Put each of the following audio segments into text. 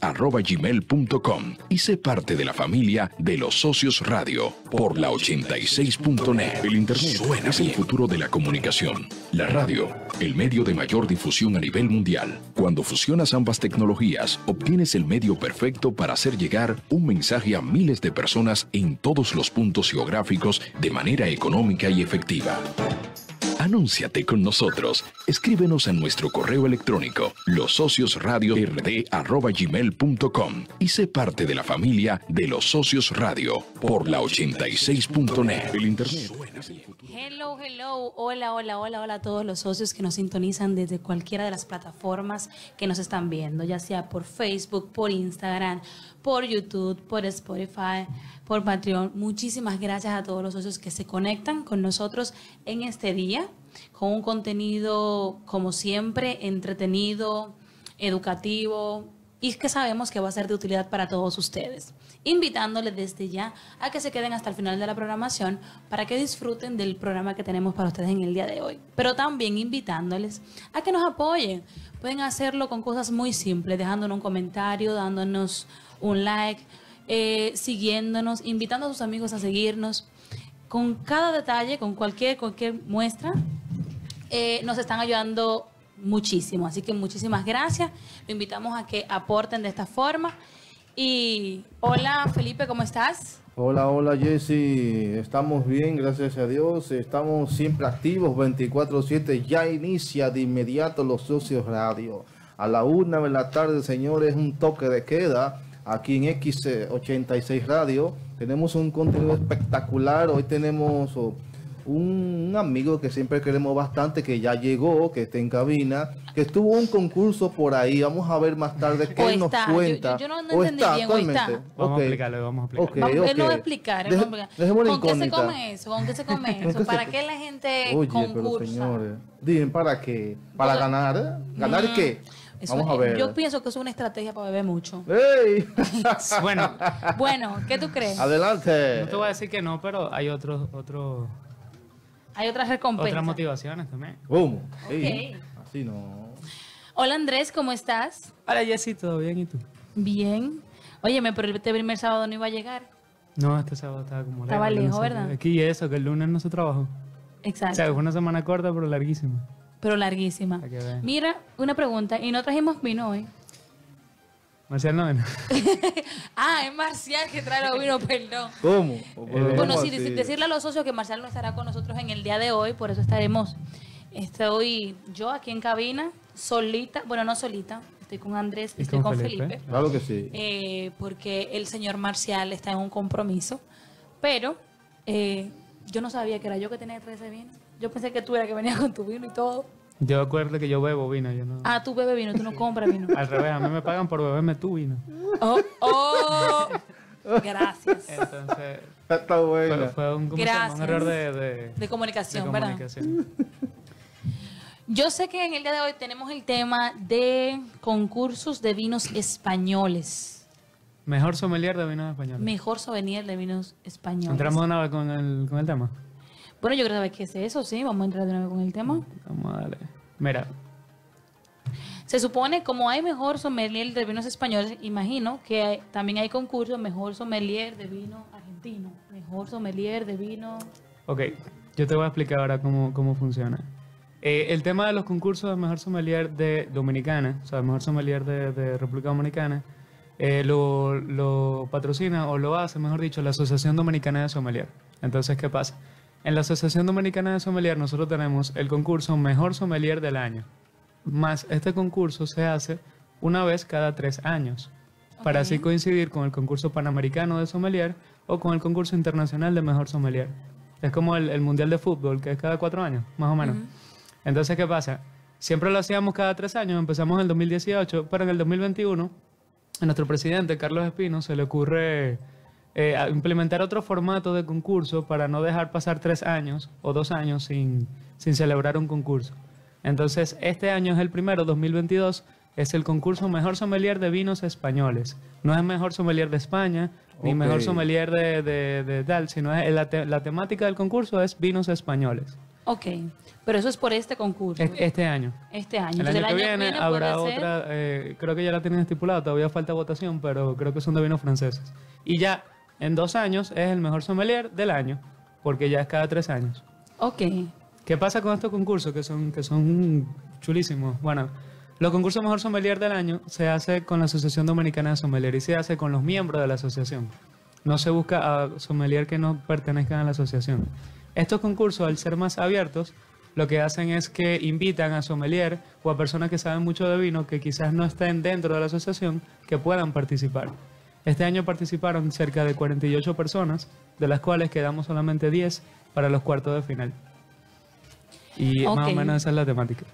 rd.gmail.com y sé parte de la familia de los socios radio por la 86.net. El Internet Suena es el futuro de la comunicación. La radio, el medio de mayor difusión a nivel mundial. Cuando fusionas ambas tecnologías, obtienes el medio perfecto para hacer llegar un mensaje a miles de personas en todos los puntos geográficos de manera económica y efectiva. Anúnciate con nosotros. Escríbenos en nuestro correo electrónico losociosradiord@gmail.com y sé parte de la familia de los socios radio por la 86.net. El internet. Hello, hello, hola, hola, hola, hola a todos los socios que nos sintonizan desde cualquiera de las plataformas que nos están viendo, ya sea por Facebook, por Instagram, por YouTube, por Spotify, por Patreon. Muchísimas gracias a todos los socios que se conectan con nosotros en este día, con un contenido, como siempre, entretenido, educativo y que sabemos que va a ser de utilidad para todos ustedes. Invitándoles desde ya a que se queden hasta el final de la programación para que disfruten del programa que tenemos para ustedes en el día de hoy. Pero también invitándoles a que nos apoyen. Pueden hacerlo con cosas muy simples, dejándonos un comentario, dándonos un like, eh, siguiéndonos, invitando a sus amigos a seguirnos. Con cada detalle, con cualquier, cualquier muestra, eh, nos están ayudando muchísimo. Así que muchísimas gracias. Lo invitamos a que aporten de esta forma. Y hola Felipe, ¿cómo estás? Hola, hola Jesse, estamos bien, gracias a Dios, estamos siempre activos 24/7, ya inicia de inmediato los socios radio. A la una de la tarde, señores, un toque de queda aquí en X86 Radio. Tenemos un contenido espectacular. Hoy tenemos oh, un amigo que siempre queremos bastante, que ya llegó, que está en cabina, que estuvo un concurso por ahí. Vamos a ver más tarde qué nos está, yo- cuenta. yo no- no O entendí bien, o está. Vamos a explicarlo, vamos a explicar. Ok, Vamos- Él va a explicar. Deje- ¿Con qué se come eso? ¿Con qué se come ¿Con eso? ¿Para qué la gente Oye, pero concursa? señores, dime, ¿para qué? ¿Para ganar? ¿Ganar Mm, qué? Eso Vamos a es- ver. Yo pienso que es una estrategia para beber mucho. ¡Ey! Bueno, Bueno, ¿qué tú crees? Adelante. no te voy a decir que no, pero hay otros, otros, Hay otras recompensas. otras motivaciones también. ¿Cómo? Ok. Ey, Así no. Hola Andrés, ¿cómo estás? Hola Jessy, ¿todo bien? ¿Y tú? Bien. Óyeme, pero este primer sábado no iba a llegar. No, este sábado estaba como Estaba lejos, ¿verdad? Aquí y eso, que el lunes no se trabajó. O Exacto. sea, fue una semana corta, pero larguísima. Pero larguísima. Mira, una pregunta. ¿Y no trajimos vino hoy? Marcial no vino. ah, es Marcial que trae los vinos, perdón. ¿Cómo? ¿Cómo Bueno, sí, decirle a los socios que Marcial no estará con nosotros en el día de hoy, por eso estaremos, estoy yo aquí en cabina, solita, bueno, no solita, estoy con Andrés, Y estoy con con Felipe. Felipe, Claro que sí. eh, porque el señor Marcial está en un compromiso, pero eh, yo no sabía que era yo que tenía que traer ese vino. Yo pensé que tú eras que venía con tu vino y todo. Yo acuerdo que yo bebo vino, yo no. Ah, tú bebes vino, tú no compras vino. Al revés, a mí me pagan por beberme tu vino. Oh, oh. Gracias. Entonces, Está fue, buena. fue un. Gracias. un error de, de, De comunicación, de ¿verdad? Yo sé que en el día de hoy tenemos el tema de concursos de vinos españoles. Mejor sommelier de vinos españoles. Mejor souvenir de vinos españoles. Entramos de una vez con el, con el tema. Bueno, yo creo qué es eso, sí. Vamos a entrar de una vez con el tema. Vamos a darle. Mira, Se supone, como hay mejor sommelier de vinos españoles, imagino que hay- también hay concursos mejor sommelier de vino argentino, mejor sommelier de vino... ok, yo te voy a explicar ahora cómo, cómo funciona. Eh, el tema de los concursos de mejor sommelier de Dominicana, o sea, mejor sommelier de, de República Dominicana, eh, lo, lo patrocina o lo hace, mejor dicho, la Asociación Dominicana de Sommelier. Entonces, ¿qué pasa? En la Asociación Dominicana de Sommelier nosotros tenemos el concurso Mejor Sommelier del Año. Más este concurso se hace una vez cada tres años, para así coincidir con el concurso panamericano de sommelier o con el concurso internacional de mejor sommelier. Es como el, el mundial de fútbol, que es cada cuatro años, más o menos. Entonces, ¿qué pasa? Siempre lo hacíamos cada tres años, empezamos en el 2018, pero en el 2021 a nuestro presidente, Carlos Espino, se le ocurre eh, implementar otro formato de concurso para no dejar pasar tres años o dos años sin, sin celebrar un concurso. Entonces, este año es el primero, 2022, es el concurso Mejor Sommelier de Vinos Españoles. No es Mejor Sommelier de España, ni Ok. Mejor Sommelier de, de- de tal, sino es la, te- la temática del concurso es vinos españoles. Ok, pero eso es por este concurso. Es- Este año. este año. El Entonces, año que viene, habrá ser- otra, eh, creo que ya la tienen estipulada, todavía falta votación, pero creo que son de vinos franceses. Y ya en dos años es el mejor sommelier del año, porque ya es cada tres años. Ok. ¿Qué pasa con estos concursos que son, que son chulísimos? Bueno, los concursos Mejor Sommelier del Año se hace con la Asociación Dominicana de Sommelier y se hace con los miembros de la asociación. No se busca a sommelier que no pertenezcan a la asociación. Estos concursos, al ser más abiertos, lo que hacen es que invitan a sommelier o a personas que saben mucho de vino que quizás no estén dentro de la asociación que puedan participar. Este año participaron cerca de 48 personas, de las cuales quedamos solamente 10 para los cuartos de final. Y más o menos esa es la temática.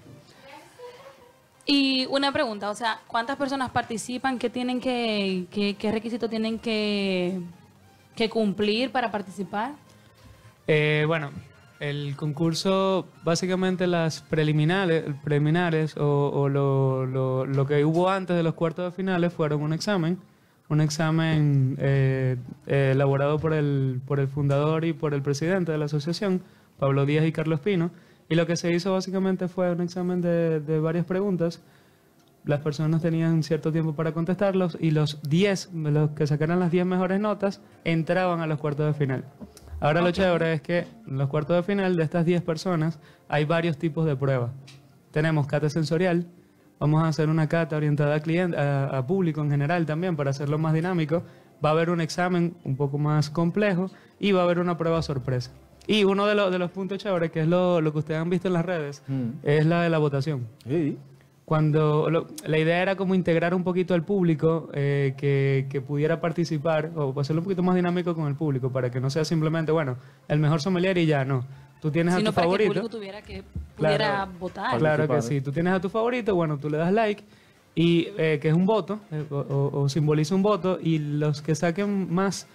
Y una pregunta, o sea, ¿cuántas personas participan? ¿Qué tienen que, qué, qué requisitos tienen que, que cumplir para participar? Eh, bueno, el concurso, básicamente las preliminares, o, lo, que hubo antes de los cuartos de finales fueron un examen, un examen eh, eh, elaborado por el, por el fundador y por el presidente de la asociación, Pablo Díaz y Carlos Pino, y lo que se hizo básicamente fue un examen de, de varias preguntas. Las personas tenían cierto tiempo para contestarlos y los 10, los que sacaran las 10 mejores notas, entraban a los cuartos de final. Ahora lo chévere es que en los cuartos de final de estas 10 personas hay varios tipos de pruebas. Tenemos cata sensorial, vamos a hacer una cata orientada a, cliente, a, a público en general también para hacerlo más dinámico. Va a haber un examen un poco más complejo y va a haber una prueba sorpresa. Y uno de, los de los puntos chéveres, que es lo, lo que ustedes han visto en las redes, Mm. es la de la votación Sí. Cuando lo- la idea era como integrar un poquito al público eh, que, que pudiera participar o hacerlo un poquito más dinámico con el público para que no sea simplemente, bueno, el mejor sommelier y ya, no. Tú tienes a Sino tu para que el favorito. público tuviera que pudiera Claro. votar. Claro que sí. Tú tienes a tu favorito, bueno, tú le das like y eh, que es un voto eh, o, o- o simboliza un voto y los que saquen más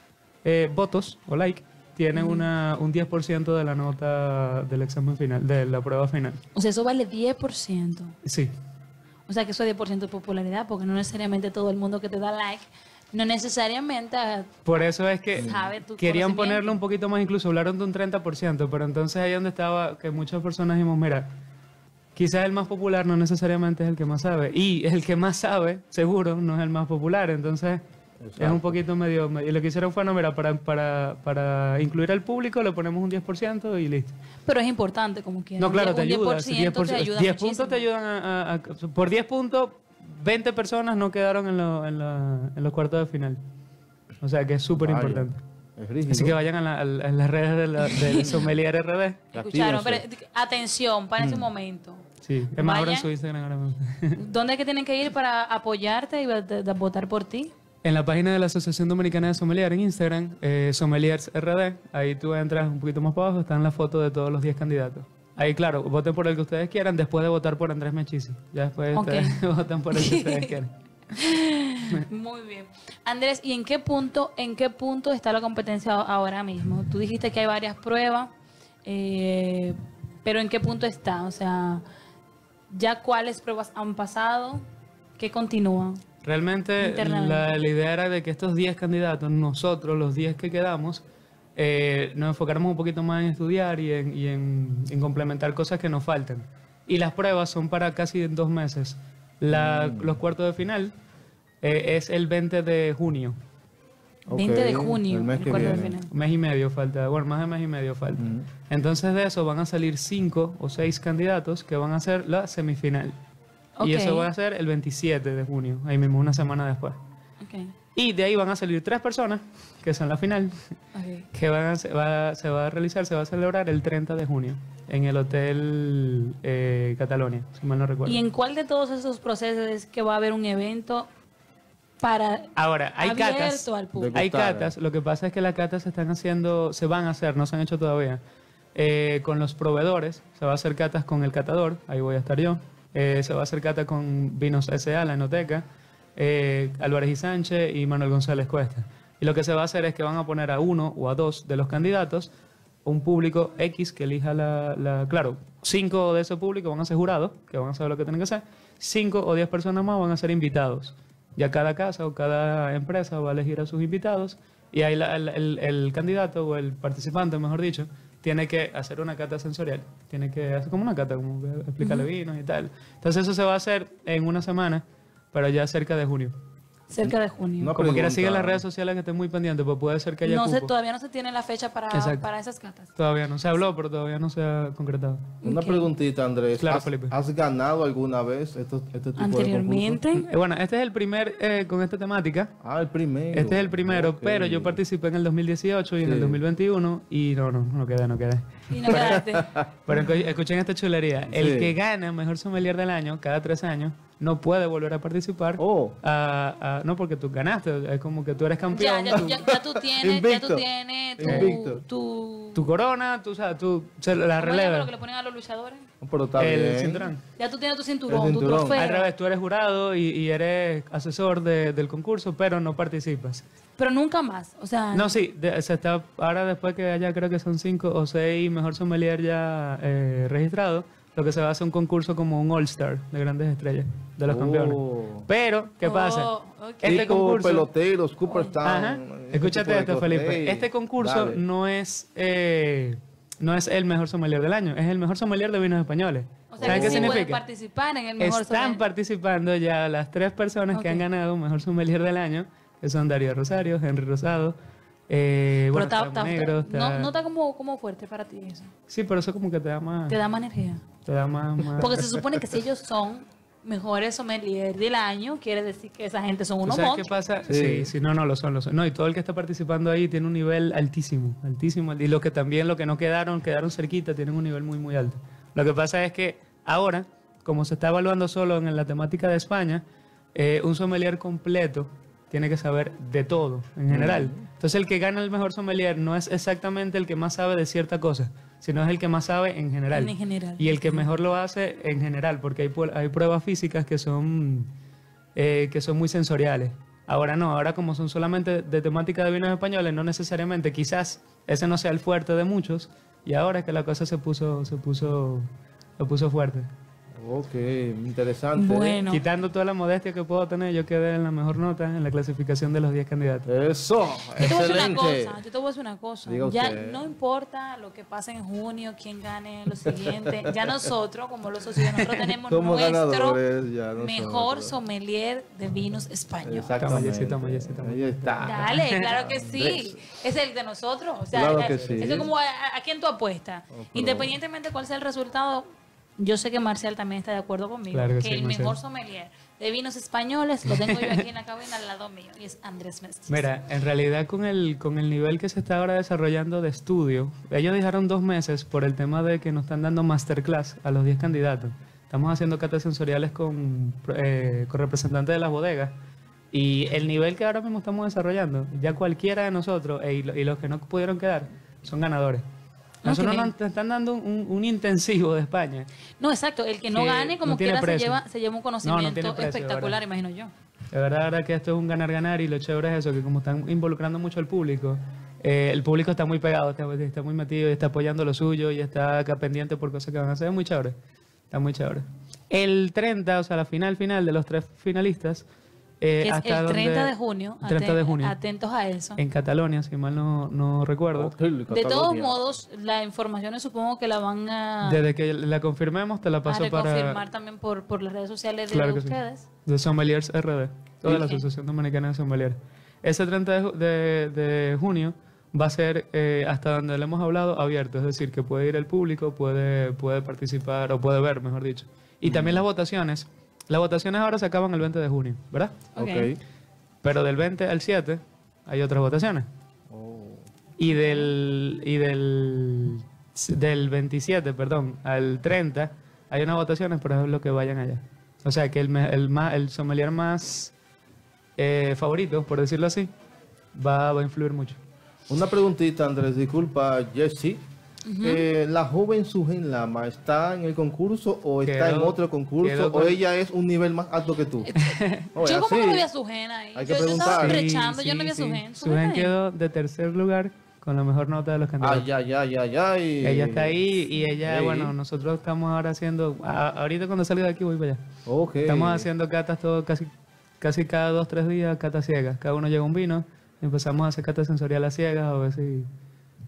eh, votos o like tienen una, un 10% de la nota del examen final, de la prueba final. O sea, eso vale 10%. Sí. O sea, que eso es 10% de popularidad, porque no necesariamente todo el mundo que te da like, no necesariamente ah, Por eso es que Sabe tu querían ponerlo un poquito más, incluso hablaron de un 30%, pero entonces ahí donde estaba que muchas personas dijimos, mira, quizás el más popular no necesariamente es el que más sabe, y el que más sabe, seguro, no es el más popular, entonces es Exacto. un poquito medio, medio- y lo que hicieron fue, no, mira, para, para, para incluir al público le ponemos un 10% y listo. pero es importante como quiera. No, claro, te un ayuda. 10%, si 10%, te ayuda 10 puntos te ayudan a, a- a- Por 10 puntos, 20 personas no quedaron en, lo- en, la- en los cuartos de final. O sea que es súper importante. Es. Así que vayan a, la- a la- a las redes de la- del Sommelier RD. Escucharon, pero atención, para Mm. ese momento. Sí, es más ahora en su Instagram. ahora mismo. ¿Dónde es que tienen que ir para apoyarte y de- de- votar por ti? En la página de la Asociación Dominicana de Sommelier en Instagram, eh, Sommeliers RD, ahí tú entras un poquito más para abajo, están las fotos de todos los 10 candidatos. Ahí, claro, voten por el que ustedes quieran después de votar por Andrés Mechizi. Ya después Ok. ustedes votan por el que ustedes quieran. Muy bien. Andrés, ¿y en qué punto, en qué punto está la competencia ahora mismo? Tú dijiste que hay varias pruebas, eh, pero ¿en qué punto está? O sea, ¿ya cuáles pruebas han pasado? ¿Qué continúan? Realmente la, la idea era de que estos 10 candidatos, nosotros, los 10 que quedamos, eh, nos enfocáramos un poquito más en estudiar y, en, y en- en complementar cosas que nos faltan. Y las pruebas son para casi dos meses. La- Los cuartos de final eh, es el 20 de junio. 20 de junio, El mes el cuarto de final. Un mes y medio falta, bueno, más de mes y medio falta. Ujú. Entonces de eso van a salir cinco o seis candidatos que van a hacer la semifinal. Y eso va a ser el 27 de junio, ahí mismo, una semana después. Y de ahí van a salir tres personas, que son la final, que van a- se, va, se va a realizar, se va a celebrar el 30 de junio en el Hotel eh, Catalonia, si mal no recuerdo. ¿Y en cuál de todos esos procesos es que va a haber un evento para Ahora, hay abierto catas. al público? Hay catas, lo que pasa es que las catas se están haciendo, se van a hacer, no se han hecho todavía, eh, con los proveedores. Se va a hacer catas con el catador, ahí voy a estar yo. Eh, se va a hacer cata con Vinos S.A., la Enoteca, eh, Álvarez y Sánchez y Manuel González Cuesta. Y lo que se va a hacer es que van a poner a uno o a dos de los candidatos, un público X que elija la, la- Claro, cinco de ese público van a ser jurados, que van a saber lo que tienen que hacer. Cinco o diez personas más van a ser invitados. Ya cada casa o cada empresa va a elegir a sus invitados y ahí el- el candidato o el participante, mejor dicho, tiene que hacer una cata sensorial. Tiene que hacer como una cata, como que explicarle vinos y tal. Entonces eso se va a hacer en una semana, pero ya cerca de junio. Cerca de junio. No, Como quiera, sigue las redes sociales que estén muy pendientes, pues puede ser que haya No cupo. todavía no se tiene la fecha para, Exacto. para esas catas. Todavía no se habló, pero todavía no se ha concretado. Una preguntita, Andrés. Claro, ¿Has, Felipe. has ganado alguna vez estos, este tipo de Anteriormente. Eh, bueno, este es el primer eh, con esta temática. Ah, el primero. Este es el primero, pero yo participé en el 2018 y en el 2021 y no, no, no quedé, no quedé. Y no quedaste. Pero escu- escuchen esta chulería. El Sí. que gana mejor sommelier del año cada tres años no puede volver a participar. Oh. a- a- no, porque tú ganaste. Es como que tú eres Ya, campeón. ya, tú- ya, ya tú tienes, ya tú tienes tu, tu, Tu corona, tú sabes, tú se la ¿cómo se llama lo que le ponen a los luchadores? Pero está El bien. cinturón. Ya tú tienes tu cinturón, tu trofeo. Al revés, tú eres jurado y, y eres asesor de- del concurso, pero no participas. Pero nunca más. O sea, No, sí, de- se está, ahora después que haya creo que son cinco o seis mejor sommelier ya eh, registrados, lo que se va a hacer un concurso como un All-Star de grandes estrellas, de los Oh. campeones. Pero, ¿qué pasa? Oh, ok. Este tipo concurso... peloteros, Cooperstown. Ajá. ese Escúchate esto. Felipe. Este concurso dale. no es, eh, no es el mejor sommelier del año, es el mejor sommelier de vinos españoles. o sea ¿Saben que qué sí puedes significa? participar en el mejor Están sommelier. participando ya las tres personas que han ganado mejor sommelier del año, que son Darío Rosario, Henry Rosado, eh, Pero bueno, está, está no, no está como, como fuerte para ti eso. Sí, pero eso como que te da más... Te da más energía. Te da más... más- Porque se supone que si ellos son mejores sommelier del año, quiere decir que esa gente son ¿Tú unos ¿Sabes qué monstruos. pasa? Sí. Sí. sí, no, no, lo son, lo son. No, y todo el que está participando ahí tiene un nivel altísimo, altísimo. Y los que también, los que no quedaron, quedaron cerquita, tienen un nivel muy, muy alto. Lo que pasa es que ahora, como se está evaluando solo en la temática de España, eh, un sommelier completo tiene que saber de todo, en general. Entonces, el que gana el mejor sommelier no es exactamente el que más sabe de cierta cosa, sino es el que más sabe en general. En general. Y el que mejor lo hace en general, porque hay, hay pruebas físicas que son, eh, que son muy sensoriales. Ahora no, ahora como son solamente de temática de vinos españoles, no necesariamente, quizás ese no sea el fuerte de muchos, y ahora es que la cosa se puso, se puso, se puso fuerte. Ok, interesante. Bueno. Quitando toda la modestia que puedo tener, yo quedé en la mejor nota en la clasificación de los 10 candidatos. Eso, Yo te voy a decir una excelente. cosa, yo te voy a decir una cosa. Diga Ya usted. no importa lo que pase en junio, quién gane lo siguiente. Ya nosotros, como los socios, nosotros tenemos Somos nuestro mejor sommelier de vinos español. Exactamente. Ahí está. Dale, claro que sí. Es el de nosotros. O sea, Claro que sí. eso es como a, a- a quién tú apuestas. pero- Independientemente de cuál sea el resultado, yo sé que Marcial también está de acuerdo conmigo. Claro que que sí, el Marcial. mejor sommelier de vinos españoles lo tengo yo aquí en la cabina al lado mío y es Andrés Mestiz. Mira, en realidad con el, con el nivel que se está ahora desarrollando de estudio, ellos dejaron dos meses por el tema de que nos están dando masterclass a los 10 candidatos. Estamos haciendo catas sensoriales con, eh, con representantes de las bodegas y el nivel que ahora mismo estamos desarrollando, ya cualquiera de nosotros e- y los que no pudieron quedar son ganadores. Nosotros Ok. nos están dando un, un intensivo de España. No, exacto. El que no que gane, como no quiera, se lleva, se lleva un No, no conocimiento precio, espectacular, imagino yo. De verdad, la verdad que esto es un ganar-ganar y lo chévere es eso, que como están involucrando mucho al público, eh, el público está muy pegado, está, está muy metido y está apoyando lo suyo y está acá pendiente por cosas que van a hacer. Es muy chévere. Está muy chévere. El 30, o sea, la final final de los tres finalistas. Eh, hasta el 30 donde- de junio. 30 de aten- junio. Atentos a eso. En Cataluña, si mal no, no recuerdo. Hotel De todos modos, la información supongo que la van a, Desde que la confirmemos, te la a paso reconfirmar para. también por, por las redes sociales de Claro que sí. ustedes. De Sommeliers RD, toda la. Asociación Dominicana de Sommeliers. Ese 30 de, ju- de- de junio va a ser, eh, hasta donde le hemos hablado, abierto. Es decir, que puede ir el público, puede, puede participar, o puede ver, mejor dicho. Y también las votaciones. Las votaciones ahora se acaban el 20 de junio, ¿verdad? Ok. Pero del 20 al 7 hay otras votaciones. Oh. Y del, y del, del 27, perdón, al 30 hay unas votaciones, por ejemplo, que vayan allá. O sea, que el, me- el, más, el sommelier más eh, favorito, por decirlo así, va, va a influir mucho. Una preguntita, Andrés, disculpa, Jesse. Eh, ¿La joven Sugen Lama está en el concurso o está Quedó- en otro concurso o ella es un nivel más alto que tú? Oye, yo como no vi a Sugen ahí. Hay que yo, yo estaba rechando, yo no vi a Sí, sí. Sugen. Sugen quedó de tercer lugar con la mejor nota de los candidatos. Ay, ay, ay, ay. Ella está ahí y ella, Sí. bueno, nosotros estamos ahora haciendo, a- ahorita cuando salga de aquí voy para allá. Estamos haciendo catas todo, casi, casi cada dos, tres días, catas ciegas. Cada uno lleva un vino y empezamos a hacer catas sensoriales ciegas a ver si,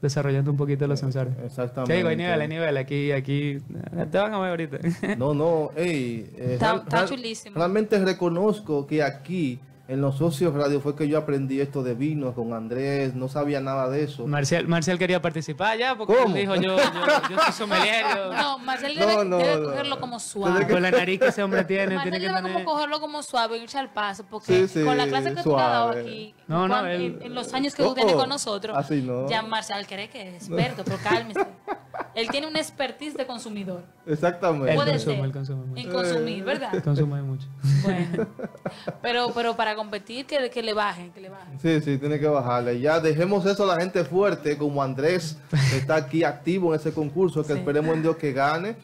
desarrollando un poquito los sensores. Exactamente. Sí, hay nivel, hay nivel. Aquí, aquí, eh, te van a ver ahorita. No, no, ey, eh, Está- real- está chulísimo. Realmente reconozco que aquí, en los socios radio, fue que yo aprendí esto de vinos con Andrés, no sabía nada de eso. Marcial, Marcial quería participar ya porque ¿Cómo? él dijo, yo, yo, yo soy sommelier. yo- No, Marcel No, debe, no, debe no. cogerlo como suave. Con la nariz que ese hombre tiene, Marcel tiene que debe como tener... cogerlo como suave, irse al paso, porque Sí, sí, con la clase que tú le has dado suave. aquí, No, no, cuan- él- en, en los años que Oh, tú tienes con nosotros, así no. ya Marcial cree que es experto, pero cálmese. Él tiene una expertise de consumidor. Exactamente. Él Puede consume, él consume mucho. En consumir, ¿verdad? Consume mucho. Bueno. Pero, pero para competir, que, que le bajen, que le bajen. Sí, sí, tiene que bajarle. Ya dejemos eso a la gente fuerte, como Andrés, que está aquí activo en ese concurso, que Sí. esperemos en Dios que gane,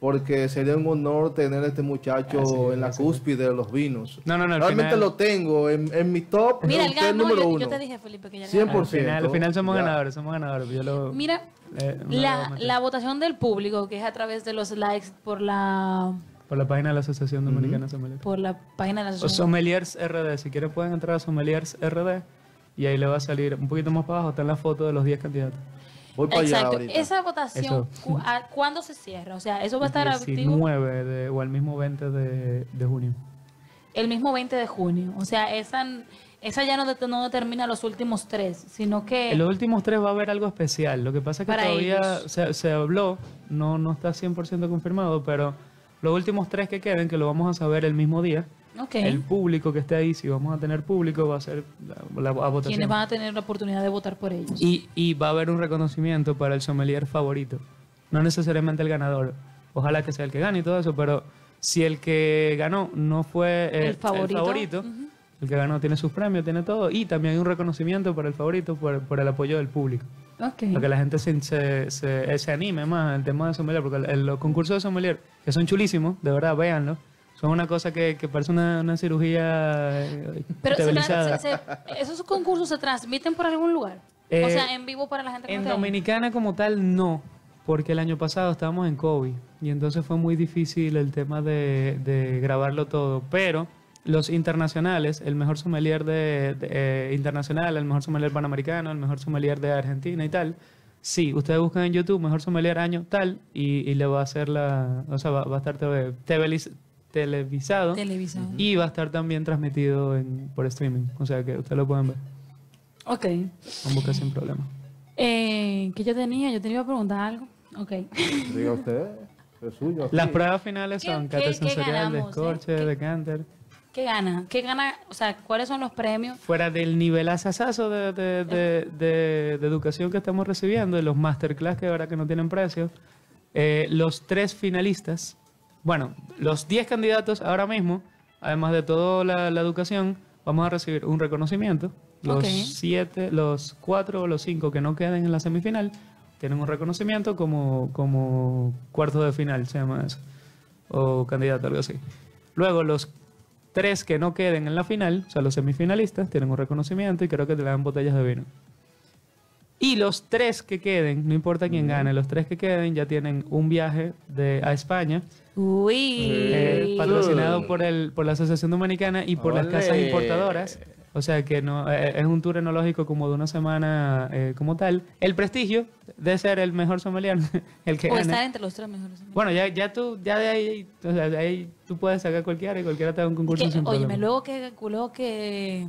porque sería un honor tener a este muchacho Así en la así cúspide de los vinos. No, no, no, al Realmente final- lo tengo en, en mi top. Mira, es ganó. número Yo, uno. yo te dije, Felipe, que ya Cien ganó. por Al final, al final somos Ya. ganadores, somos ganadores. Yo lo, Mira, eh, la, la votación del público, que es a través de los likes por la, Por la página de la Asociación Dominicana de Sommeliers. por la página de la O asociación. Sommeliers RD. Si quieren pueden entrar a Sommeliers RD y ahí le va a salir un poquito más para abajo. Está en la foto de los 10 candidatos. Voy para allá Exacto. ahorita. Esa votación, Eso. cu- a- ¿cuándo se cierra? O sea, eso va a estar activo 19 de, o el mismo 20 de, de junio. el mismo 20 de junio. O sea, esa, esa ya no, det- no determina los últimos tres, sino que... En los últimos tres va a haber algo especial. Lo que pasa es que Para todavía ellos. se, se habló, no, no está 100% confirmado, pero los últimos tres que queden, que lo vamos a saber el mismo día, El público que esté ahí, si vamos a tener público, va a ser la, la- a votación. Quienes van a tener la oportunidad de votar por ellos. Y, y va a haber un reconocimiento para el sommelier favorito. No necesariamente el ganador. Ojalá que sea el que gane y todo eso, pero si el que ganó no fue eh, El favorito. el que ganó tiene sus premios, tiene todo. Y también hay un reconocimiento para el favorito por, por el apoyo del público. Ok. Para que la gente se, se, se- se anime más al tema de sommelier, porque el- el- los concursos de sommelier, que son chulísimos, de verdad, véanlo, son una cosa que, que parece una, una cirugía eh, Pero se tra- televisada. se- se- esos concursos se transmiten por algún lugar. o Eh, sea, en vivo para la gente que En no ahí. Dominicana como tal no, porque el año pasado estábamos en COVID y entonces fue muy difícil el tema de, de grabarlo todo, pero los internacionales, el mejor sommelier de, de- eh, internacional, el mejor sommelier panamericano, el mejor sommelier de Argentina y tal, sí, ustedes buscan en YouTube mejor sommelier año tal y, y le va a hacer la, o sea, va, va a estar TV televis- televisado Televisado. y va a estar también transmitido en, por streaming, o sea que ustedes lo pueden ver, Ok. con buscar sin problema. Eh, ¿Qué yo tenía? Yo te iba a preguntar algo. Ok. Diga usted, es suyo. aquí. Las pruebas finales ¿Qué- son qué- qué sensorial, eh? descorche, ¿Qué- decanter. ¿Qué gana? ¿Qué gana? O sea, ¿cuáles son los premios? Fuera del nivel asasazo de, de, de, de- de educación que estamos recibiendo, de los masterclass que de verdad que no tienen precio, eh, los tres finalistas, bueno, los 10 candidatos ahora mismo, además de toda la, la educación, vamos a recibir un reconocimiento. Los siete, los cuatro o los cinco que no queden en la semifinal tienen un reconocimiento como, como cuarto de final, se llama eso, o candidato, algo así. Luego los tres que no queden en la final, o sea, los semifinalistas, tienen un reconocimiento y creo que te dan botellas de vino. Y los tres que queden, no importa quién gane, los tres que queden ya tienen un viaje de, a España, Uy. eh, patrocinado por, el, por la Asociación Dominicana y por las casas importadoras. O sea que no eh, es un tour enológico como de una semana eh, como tal. El prestigio de ser el mejor sommelier, el que o gane. estar entre los tres mejores. Bueno, ya, ya tú, ya de ahí, o sea, de ahí tú puedes sacar cualquiera y cualquiera te da un concurso Que, sin óyeme, luego que, luego que,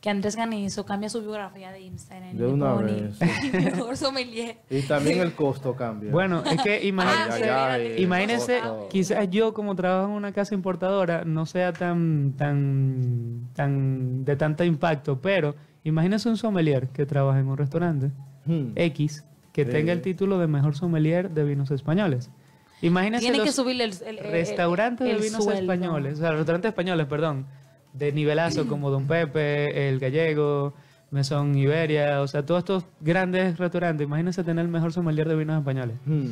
que Andrés Ganizo cambia su biografía de Instagram. y De una pone vez. Mejor sommelier. Y también el costo cambia. Bueno, es que imagínense, Ay, ay, ay, imagínense, costo. quizás yo como trabajo en una casa importadora no sea tan, tan, tan de tanto impacto, pero imagínense un sommelier que trabaja en un restaurante Hmm. X que Sí. tenga el título de mejor sommelier de vinos españoles. Imagínense Tiene que los subirle el, el- el- restaurantes el de vinos sueldo. españoles, o sea, restaurantes españoles, perdón, de nivelazo como Don Pepe, El Gallego, Mesón Iberia, o sea, todos estos grandes restaurantes, imagínense tener el mejor sommelier de vinos españoles. Hmm.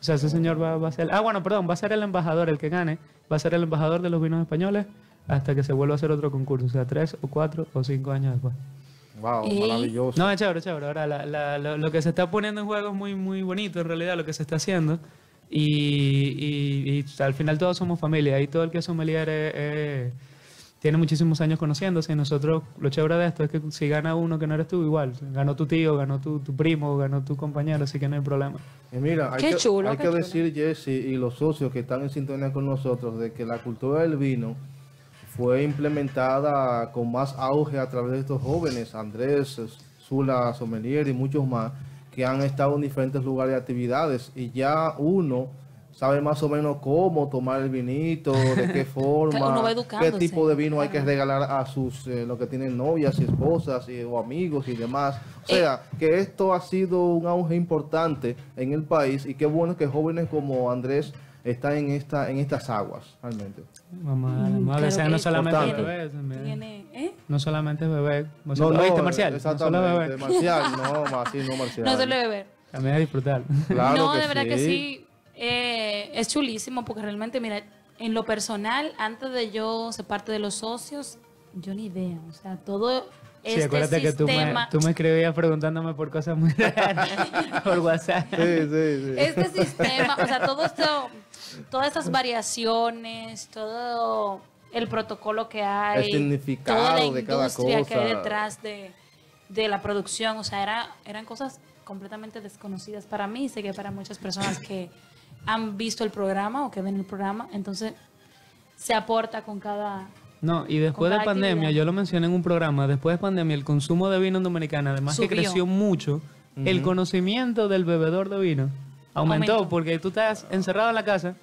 O sea, ese señor va, va a ser... Ah, bueno, perdón, va a ser el embajador, el que gane, va a ser el embajador de los vinos españoles hasta que se vuelva a hacer otro concurso, o sea, tres o cuatro o cinco años después. Wow, maravilloso. No, es chévere, chévere. Ahora, la- la- lo, lo que se está poniendo en juego es muy, muy bonito, en realidad, lo que se está haciendo. Y, y- y al final todos somos familia. Y todo el que es sommelier es, es- tienen muchísimos años conociéndose y nosotros, lo chévere de esto es que si gana uno que no eres tú, igual. Ganó tu tío, ganó tu, tu primo, ganó tu compañero, así que no hay problema. Y mira, hay Qué que, chulo, hay qué que chulo. decir, Jesse, y los socios que están en sintonía con nosotros, de que la cultura del vino fue implementada con más auge a través de estos jóvenes, Andrés, Zula, Sommelier y muchos más, que han estado en diferentes lugares de actividades y ya uno sabe más o menos cómo tomar el vinito, de qué forma, qué tipo de vino hay que regalar a sus, eh, los que tienen novias y esposas y, o amigos y demás. O Eh. sea, que esto ha sido un auge importante en el país y qué bueno que jóvenes como Andrés están en esta en estas aguas realmente. A, Mm, a claro desear que no solamente bebés, ¿eh? no solamente es bebé. O sea, ¿oíste, Marcial? No solo Exactamente, bebé, Marcial, no, así no Marcial. No se le beber. también es disfrutar. Claro no, que de verdad que sí. Eh, es chulísimo porque realmente, mira, en lo personal, antes de yo ser parte de los socios, yo ni idea. O sea, todo Sí, este acuérdate que tú me, sistema, tú me escribías preguntándome por cosas muy raras por WhatsApp. Sí, sí, sí. este sistema, o sea, todo esto, todas estas variaciones, todo el protocolo que hay, El significado toda la de cada industria que hay cosa. detrás de, de la producción, o sea, era, eran cosas completamente desconocidas para mí y sé que para muchas personas que han visto el programa o que ven el programa, entonces se aporta con cada... No, y después de pandemia, actividad. yo lo mencioné en un programa, después de pandemia el consumo de vino en Dominicana, además que creció mucho, el conocimiento del bebedor de vino aumentó, Aumentó. porque tú estás encerrado en la casa,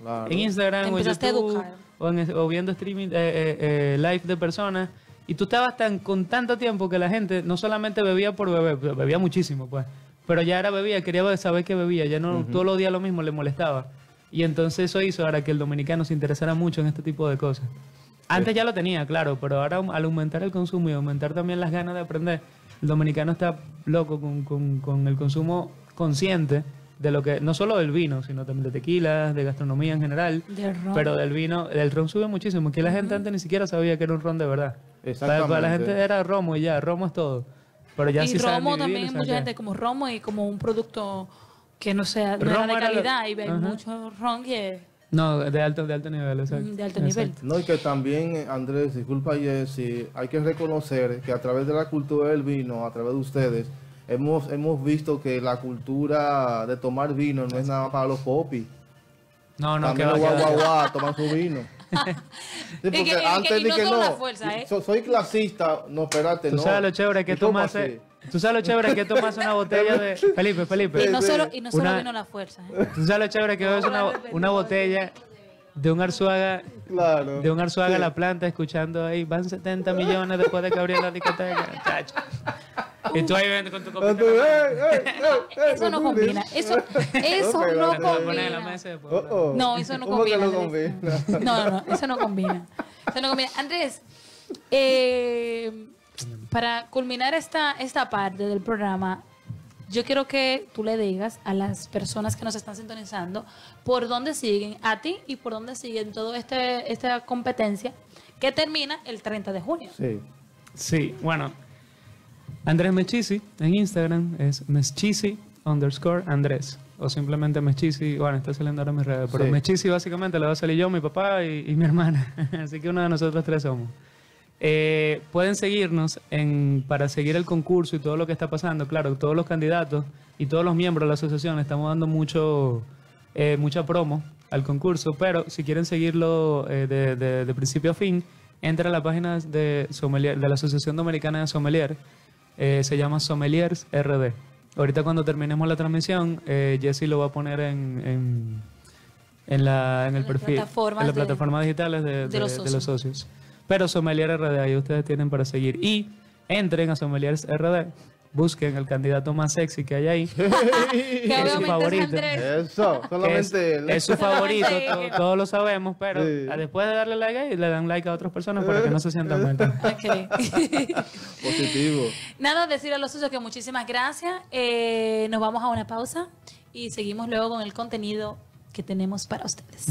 Claro. en Instagram o en YouTube, o, en- o viendo streaming, eh, eh, eh, live de personas, y tú estabas tan con tanto tiempo que la gente no solamente bebía por beber, be- bebía muchísimo, pues, pero ya era bebía, quería saber qué bebía, ya no todos los días lo mismo le molestaba. Y entonces eso hizo ahora que el dominicano se interesara mucho en este tipo de cosas. Antes ya lo tenía, claro, pero ahora al aumentar el consumo y aumentar también las ganas de aprender, el dominicano está loco con, con- con el consumo consciente de lo que, no solo del vino, sino también de tequila, de gastronomía en general, Del ron. pero del vino, el ron sube muchísimo, que la gente antes ni siquiera sabía que era un ron de verdad. Para, para la Exactamente. gente era romo y ya, romo es todo. Pero ya y sí saben romo dividirlo, también, saben mucha gente como romo y como un producto que no sea no era Romo de era calidad y hay mucho ron que No, de alto, de alto nivel, exacto. de alto nivel. Exacto. No, y que también, eh, Andrés, disculpa Jessy, hay que reconocer que a través de la cultura del vino, a través de ustedes, hemos, hemos visto que la cultura de tomar vino no es nada para los popis. No, no, que También los que va, guau, guau, toman su vino. Sí, Y que- y que- y no fuerza, ¿eh? so- soy clasista, no, espérate, Tú no. sabes lo chévere que ¿Y cómo tomas, así? tú sabes lo chévere que tomas una botella de Felipe, Felipe. Y no solo, y no solo Una- vino la fuerza. ¿eh? Tú sabes lo chévere que es una, una botella de un Arzuaga, Claro. de un Arzuaga Sí. La Planta escuchando ahí, van 70 millones después de que abrió la discoteca, chacho. Y tú ahí con tu copita. Eh, eh, eh, eh, Eso no combina. Eso, eso no combina. Oh, oh. No, eso no ¿Cómo que combina. no, no, eso no combina. Eso no combina. Andrés, eh, para culminar esta, esta parte del programa, yo quiero que tú le digas a las personas que nos están sintonizando por dónde siguen a ti y por dónde siguen toda este, esta competencia que termina el 30 de junio. Sí. Sí, bueno. Andrés Mechisi en Instagram es Meschisi underscore Andrés. O simplemente Meschisi, bueno, está saliendo ahora mis redes. Pero Sí. Meschisi básicamente le va a salir yo, mi papá y, y mi hermana. Así que uno de nosotros tres somos. Eh, pueden seguirnos en, para seguir el concurso y todo lo que está pasando. Claro, todos los candidatos y todos los miembros de la asociación estamos dando mucho, eh, mucha promo al concurso, pero si quieren seguirlo eh, de, de- de principio a fin, entra a la página de, sommelier, de la Asociación Dominicana de Sommelier, eh, se llama Sommeliers RD. Ahorita cuando terminemos la transmisión, eh, Jesse lo va a poner en, en, en la, en el perfil, plataformas en las de- plataformas digitales de, de de- los de socios. los socios. Pero Sommelier RD, ahí ustedes tienen para seguir. Y entren a Sommeliers RD, busquen el candidato más sexy que hay ahí. Que es su favorito. es. Eso, es, solamente él. es su favorito, todos lo sabemos, pero Sí. después de darle like ahí, le dan like a otras personas para que no se sientan mal. Positivo. Nada, decir a los socios que muchísimas gracias. Eh, nos vamos a una pausa y seguimos luego con el contenido que tenemos para ustedes.